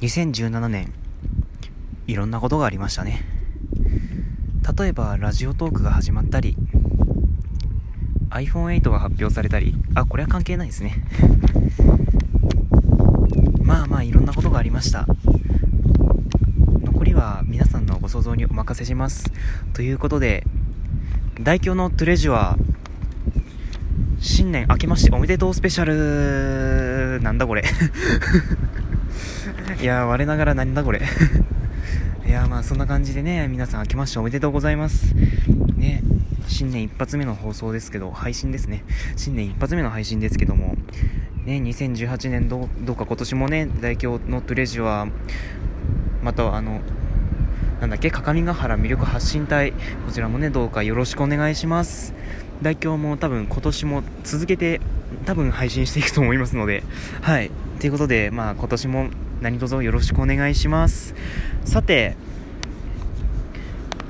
2017年いろんなことがありましたね。例えばラジオトークが始まったり iPhone8 が発表されたりあこれは関係ないですね。まあまあいろんなことがありました。残りは皆さんのご想像にお任せします。ということで大凶のトゥレジュは新年明けましておめでとうスペシャル。なんだこれ。いや我ながらなんだこれ。いやまあそんな感じでね皆さん明けましておめでとうございます。ね新年一発目の放送ですけど配信ですね。新年一発目の配信ですけどもね2018年どうか今年もね大京のトレジュはまたあのなんだっけ各務原魅力発信隊。こちらもねどうかよろしくお願いします。大京も多分今年も続けて多分配信していくと思いますので。はい。ということでまあ今年も何卒よろしくお願いしますさて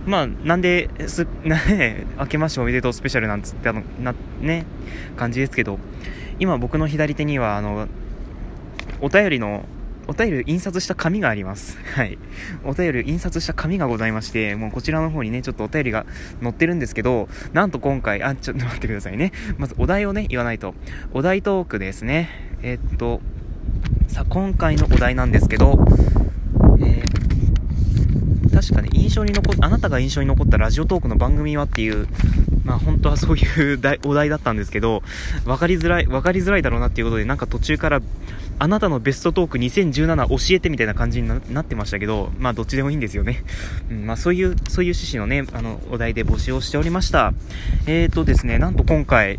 まあなんです ね明けましておめでとうスペシャルなんつってあのなね感じですけど今僕の左手にはあのお便りのお便り印刷した紙があります。はい。お便り印刷した紙がございまして、もうこちらの方にね、ちょっとお便りが載ってるんですけど、なんと今回、あ、ちょっと待ってくださいね。まずお題をね、言わないと。お題トークですね。えっと、さあ、今回のお題なんですけど、えー、確かね、印象に残、あなたが印象に残ったラジオトークの番組はっていう、まあ本当はそういうお題だったんですけど、分かりづらい、分かりづらいだろうなっていうことで、なんか途中からあなたのベストトーク2017教えてみたいな感じになってましたけど、まあどっちでもいいんですよね。うん、まあそういう、そういう趣旨のね、あの、お題で募集をしておりました。えーとですね、なんと今回、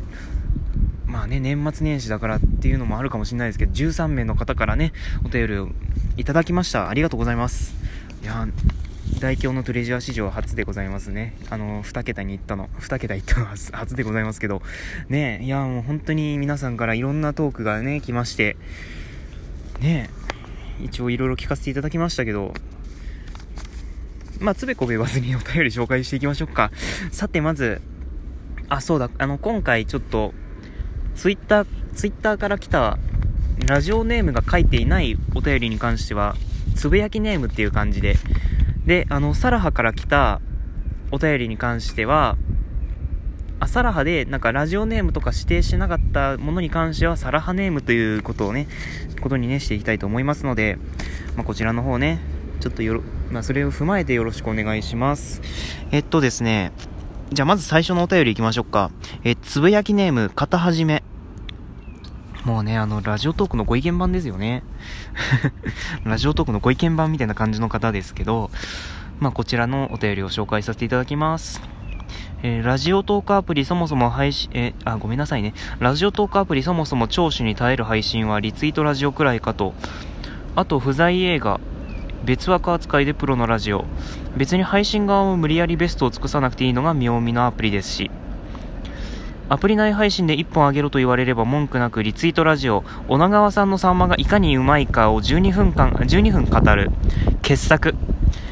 まあね、年末年始だからっていうのもあるかもしれないですけど、13名の方からね、お便りをいただきました。ありがとうございます。いや大京のトレジャー史上初でございますね。あの、2桁に行ったの、2桁行ったのは初でございますけど、ねいやもう本当に皆さんからいろんなトークがね、来まして、ね一応いろいろ聞かせていただきましたけど、まあ、つべこべ言わずにお便り紹介していきましょうか。さて、まず、あ、そうだ、あの、今回ちょっと、ツイッター、ツイッターから来た、ラジオネームが書いていないお便りに関しては、つぶやきネームっていう感じで、で、あの、サラハから来たお便りに関しては、あ、サラハで、なんかラジオネームとか指定しなかったものに関しては、サラハネームということをね、ことにね、していきたいと思いますので、まあ、こちらの方ね、ちょっとよろ、まあ、それを踏まえてよろしくお願いします。えっとですね、じゃあまず最初のお便り行きましょうか。え、つぶやきネーム、片はじめ。もうね、あの、ラジオトークのご意見版ですよね。ラジオトークのご意見版みたいな感じの方ですけど、まあ、こちらのお便りを紹介させていただきます。えー、ラジオトークアプリそもそも配信、えー、あ、ごめんなさいね。ラジオトークアプリそもそも聴取に耐える配信はリツイートラジオくらいかと。あと、不在映画。別枠扱いでプロのラジオ。別に配信側も無理やりベストを尽くさなくていいのが妙味のアプリですし。アプリ内配信で1本あげろと言われれば文句なくリツイートラジオ、女川さんのさんまがいかにうまいかを12分間、12分語る。傑作。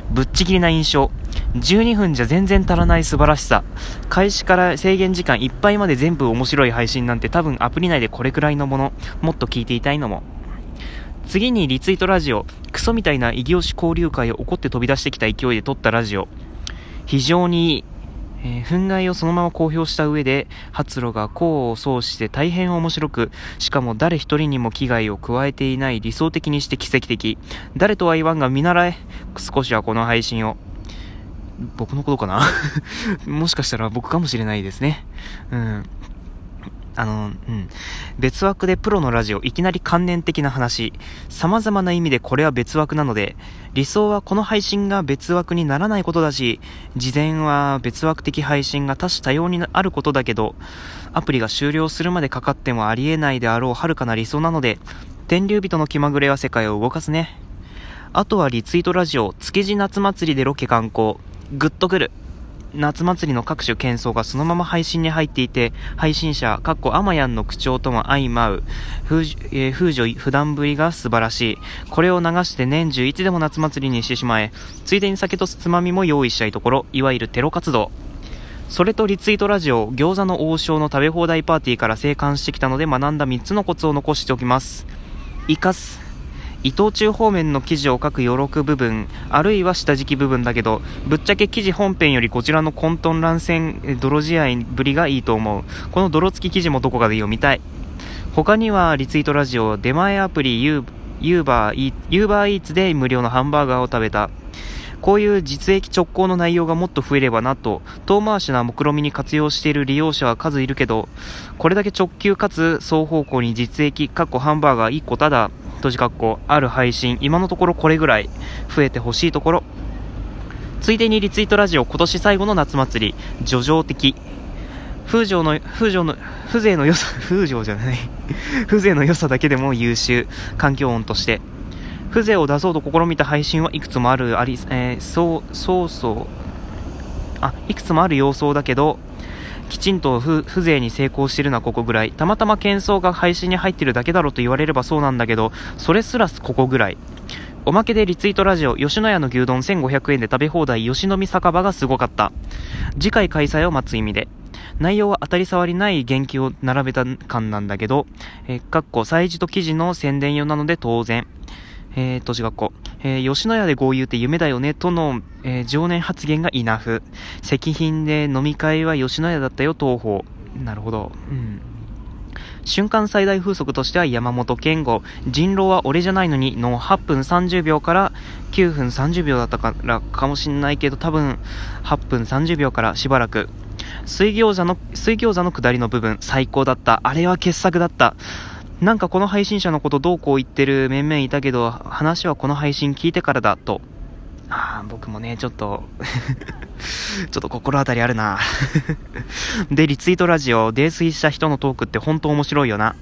ぶっちぎりな印象。12分じゃ全然足らない素晴らしさ。開始から制限時間いっぱいまで全部面白い配信なんて多分アプリ内でこれくらいのもの、もっと聞いていたいのも。次にリツイートラジオ。クソみたいな異業種交流会を怒って飛び出してきた勢いで撮ったラジオ。非常にいい。えー、憤慨をそのまま公表した上で、発露が功を奏して大変面白く、しかも誰一人にも危害を加えていない理想的にして奇跡的。誰とは言わんが見習え。少しはこの配信を。僕のことかな？もしかしたら僕かもしれないですね。うん。あの、うん。別枠でプロのラジオ、いきなり観念的な話。様々な意味でこれは別枠なので、理想はこの配信が別枠にならないことだし、事前は別枠的配信が多種多様にあることだけど、アプリが終了するまでかかってもありえないであろう遥かな理想なので、天竜人の気まぐれは世界を動かすね。あとはリツイートラジオ、築地夏祭りでロケ観光。グッとくる。夏祭りの各種喧騒がそのまま配信に入っていて、配信者、かっこアマヤンの口調とも相まう、風,、えー、風女普段ぶりが素晴らしい。これを流して年中いつでも夏祭りにしてしまえ、ついでに酒とつまみも用意したいところ、いわゆるテロ活動。それとリツイートラジオ、餃子の王将の食べ放題パーティーから生還してきたので学んだ3つのコツを残しておきます。生かす。伊藤忠方面の記事を書く余力部分、あるいは下敷き部分だけど、ぶっちゃけ記事本編よりこちらの混沌乱戦、泥試合ぶりがいいと思う。この泥付き記事もどこかで読みたい。他にはリツイートラジオ、出前アプリユーユーバーイーツで無料のハンバーガーを食べた。こういう実益直行の内容がもっと増えればなと、遠回しな目論みに活用している利用者は数いるけど、これだけ直球かつ双方向に実益、かっこハンバーガー1個ただ、閉じかっこ、ある配信、今のところこれぐらい、増えてほしいところ。ついでにリツイートラジオ今年最後の夏祭り、叙情的。風情の、風情の、風情の良さ、風情じゃない風情の良さだけでも優秀。環境音として。風情を出そうと試みた配信はいくつもある、あり、えー、そう、そうそう。あ、いくつもある様相だけど、きちんと風情に成功してるのはここぐらい。たまたま喧騒が配信に入ってるだけだろうと言われればそうなんだけど、それすらすここぐらい。おまけでリツイートラジオ、吉野家の牛丼1500円で食べ放題、吉野美酒場がすごかった。次回開催を待つ意味で。内容は当たり障りない言及を並べた感なんだけど、えー、かっこ、催事と記事の宣伝用なので当然。えー、都市学校。えー、吉野家で豪遊って夢だよね、との、えー、常年発言がイナフ。石品で飲み会は吉野家だったよ、東方。なるほど。うん。瞬間最大風速としては山本健吾。人狼は俺じゃないのにの8分30秒から9分30秒だったからかもしんないけど多分8分30秒からしばらく。水餃子の、水餃子の下りの部分最高だった。あれは傑作だった。なんかこの配信者のことどうこう言ってる面々いたけど、話はこの配信聞いてからだと。ああ、僕もね、ちょっと ちょっと心当たりあるなで、リツイートラジオ、泥酔した人のトークって本当面白いよな。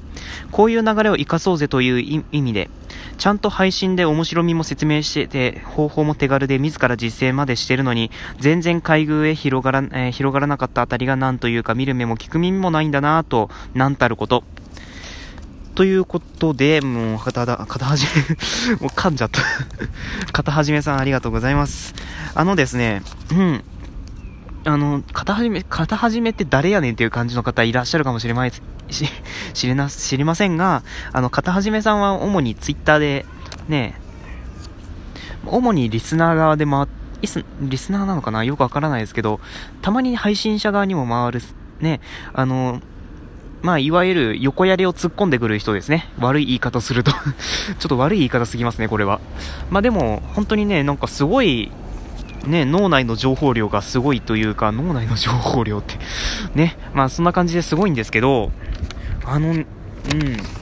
こういう流れを活かそうぜという意味で、ちゃんと配信で面白みも説明してて、方法も手軽で自ら実践までしてるのに、全然海遇へ広がら、えー、広がらなかったあたりがなんというか見る目も聞く耳もないんだなぁと、なんたること。ということで、もう、片だ、片はじめもう噛んじゃった片はじめさんありがとうございます。あのですね、うん。あの、片はじめ、片はじめって誰やねんっていう感じの方いらっしゃるかもしれまい、し、知れな、知りませんが、あの、片はじめさんは主にツイッターで、ね、主にリスナー側で回っリスナーなのかな？よくわからないですけど、たまに配信者側にも回る、ね、あの、まあ、いわゆる横やりを突っ込んでくる人ですね。悪い言い方すると ちょっと悪い言い方すぎますね、これは。まあでも、本当にね、なんかすごい、ね、脳内の情報量がすごいというか、脳内の情報量って ね、まあそんな感じですごいんですけど、あの、うん、い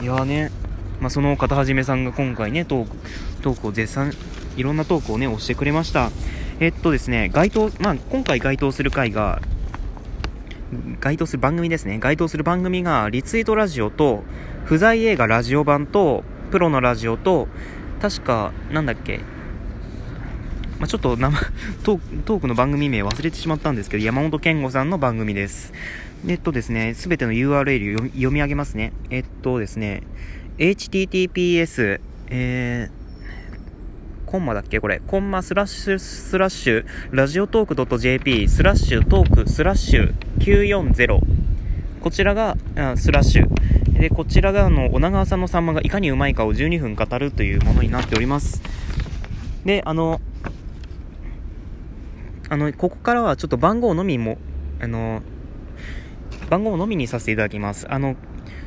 やね、まあその片はじめさんが今回ね、トーク、トークを絶賛、いろんなトークをね、押してくれました。えっとですね、該当、まあ今回該当する回が、該当する番組ですね。該当する番組が、リツイートラジオと、不在映画ラジオ版と、プロのラジオと、確か、なんだっけ、まあ、ちょっと生 トークの番組名忘れてしまったんですけど、山本健吾さんの番組です。えっとですね、すべての URL 読み上げますね。えっとですね、https、えー、コンマだっけこれ。コンマスラッシュスラッシュ、 radiotalk .jp スラッシュトークスラッシュ940。こちらが、スラッシュ。で、こちらが、あの、女川さんのサンマがいかにうまいかを12分語るというものになっております。で、あの、あの、ここからはちょっと番号のみも、あの、番号のみにさせていただきます。あの、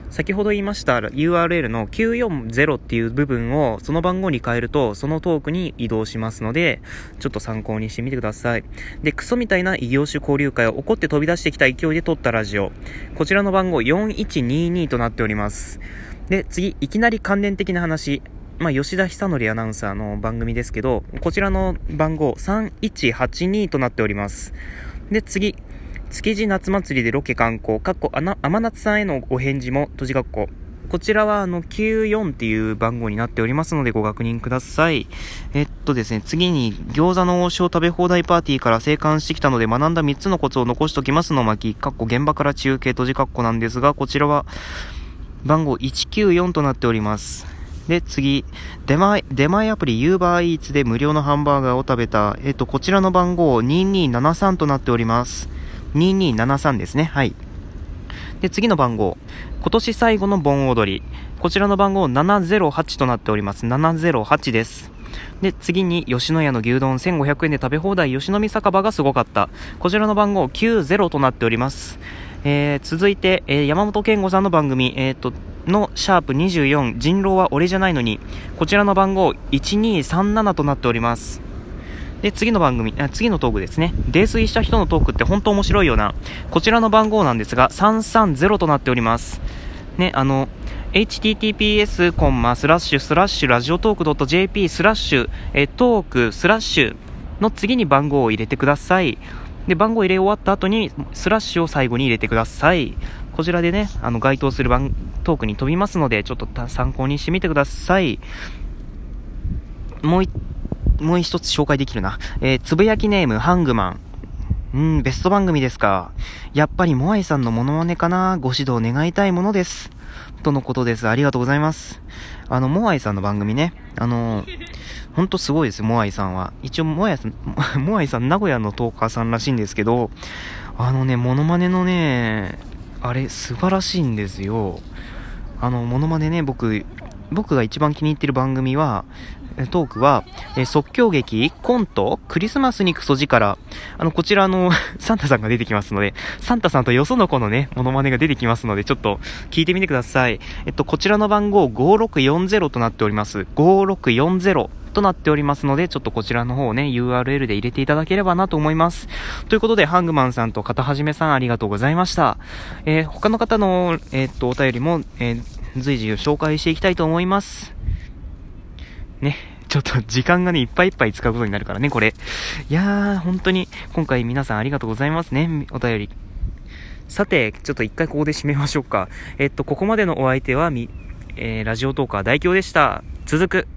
先ほど言いました URL の940っていう部分をその番号に変えるとそのトークに移動しますので、ちょっと参考にしてみてください。で、クソみたいな異業種交流会を怒って飛び出してきた勢いで撮ったラジオ。こちらの番号4122となっております。で、次、いきなり関連的な話。まあ、吉田久則アナウンサーの番組ですけど、こちらの番号3182となっております。で、次、築地夏祭りでロケ観光、かっこ、天夏さんへのお返事も、閉じ学校。こちらは、あの、94っていう番号になっておりますので、ご確認ください。えっとですね、次に、餃子の王将食べ放題パーティーから生還してきたので、学んだ3つのコツを残しときますの巻、かっこ現場から中継閉じ括弧なんですが、こちらは、番号194となっております。で、次、出前、出前アプリ UberEats で無料のハンバーガーを食べた、えっと、こちらの番号2273となっております。2273ですね。はい。で、次の番号。今年最後の盆踊り。こちらの番号708となっております。708です。で、次に吉野家の牛丼1500円で食べ放題吉野見酒場がすごかった。こちらの番号90となっております。えー、続いて、えー、山本健吾さんの番組、えー、と、のシャープ24、人狼は俺じゃないのに、こちらの番号1237となっております。で、次の番組、あ次のトークですね。泥酔した人のトークって本当面白いよな。こちらの番号なんですが、330となっております。ね、あの、https コンマスラッシュスラッシュラジオトーク .jp スラッシュえトークスラッシュの次に番号を入れてください。で、番号入れ終わった後にスラッシュを最後に入れてください。こちらでね、あの、該当する番、トークに飛びますので、ちょっと参考にしてみてください。もう一もう一つ紹介できるな。えー、つぶやきネーム、ハングマン。うん、ベスト番組ですか。やっぱりモアイさんのモノマネかなご指導願いたいものです。とのことです。ありがとうございます。あの、モアイさんの番組ね。あのほんとすごいです、モアイさんは。一応、モアイさん、モアイさん、名古屋のトーカーさんらしいんですけど、あのね、モノマネのね、あれ、素晴らしいんですよ。あの、モノマネね、僕、僕が一番気に入ってる番組は、トークは、え即興劇、コント、クリスマスにクソ力。あの、こちらの サンタさんが出てきますので、サンタさんとよその子のね、モノマネが出てきますので、ちょっと聞いてみてください。えっと、こちらの番号5640となっております。5640。となっておりますので、ちょっとこちらの方をね、URL で入れていただければなと思います。ということで、ハングマンさんと片はじめさんありがとうございました。えー、他の方の、えー、っと、お便りも、えー、随時紹介していきたいと思います。ね、ちょっと時間がね、いっぱいいっぱい使うことになるからね、これ。いやー、本当に、今回皆さんありがとうございますね、お便り。さて、ちょっと一回ここで締めましょうか。えっと、ここまでのお相手は、み、えー、ラジオトーカー大京でした。続く。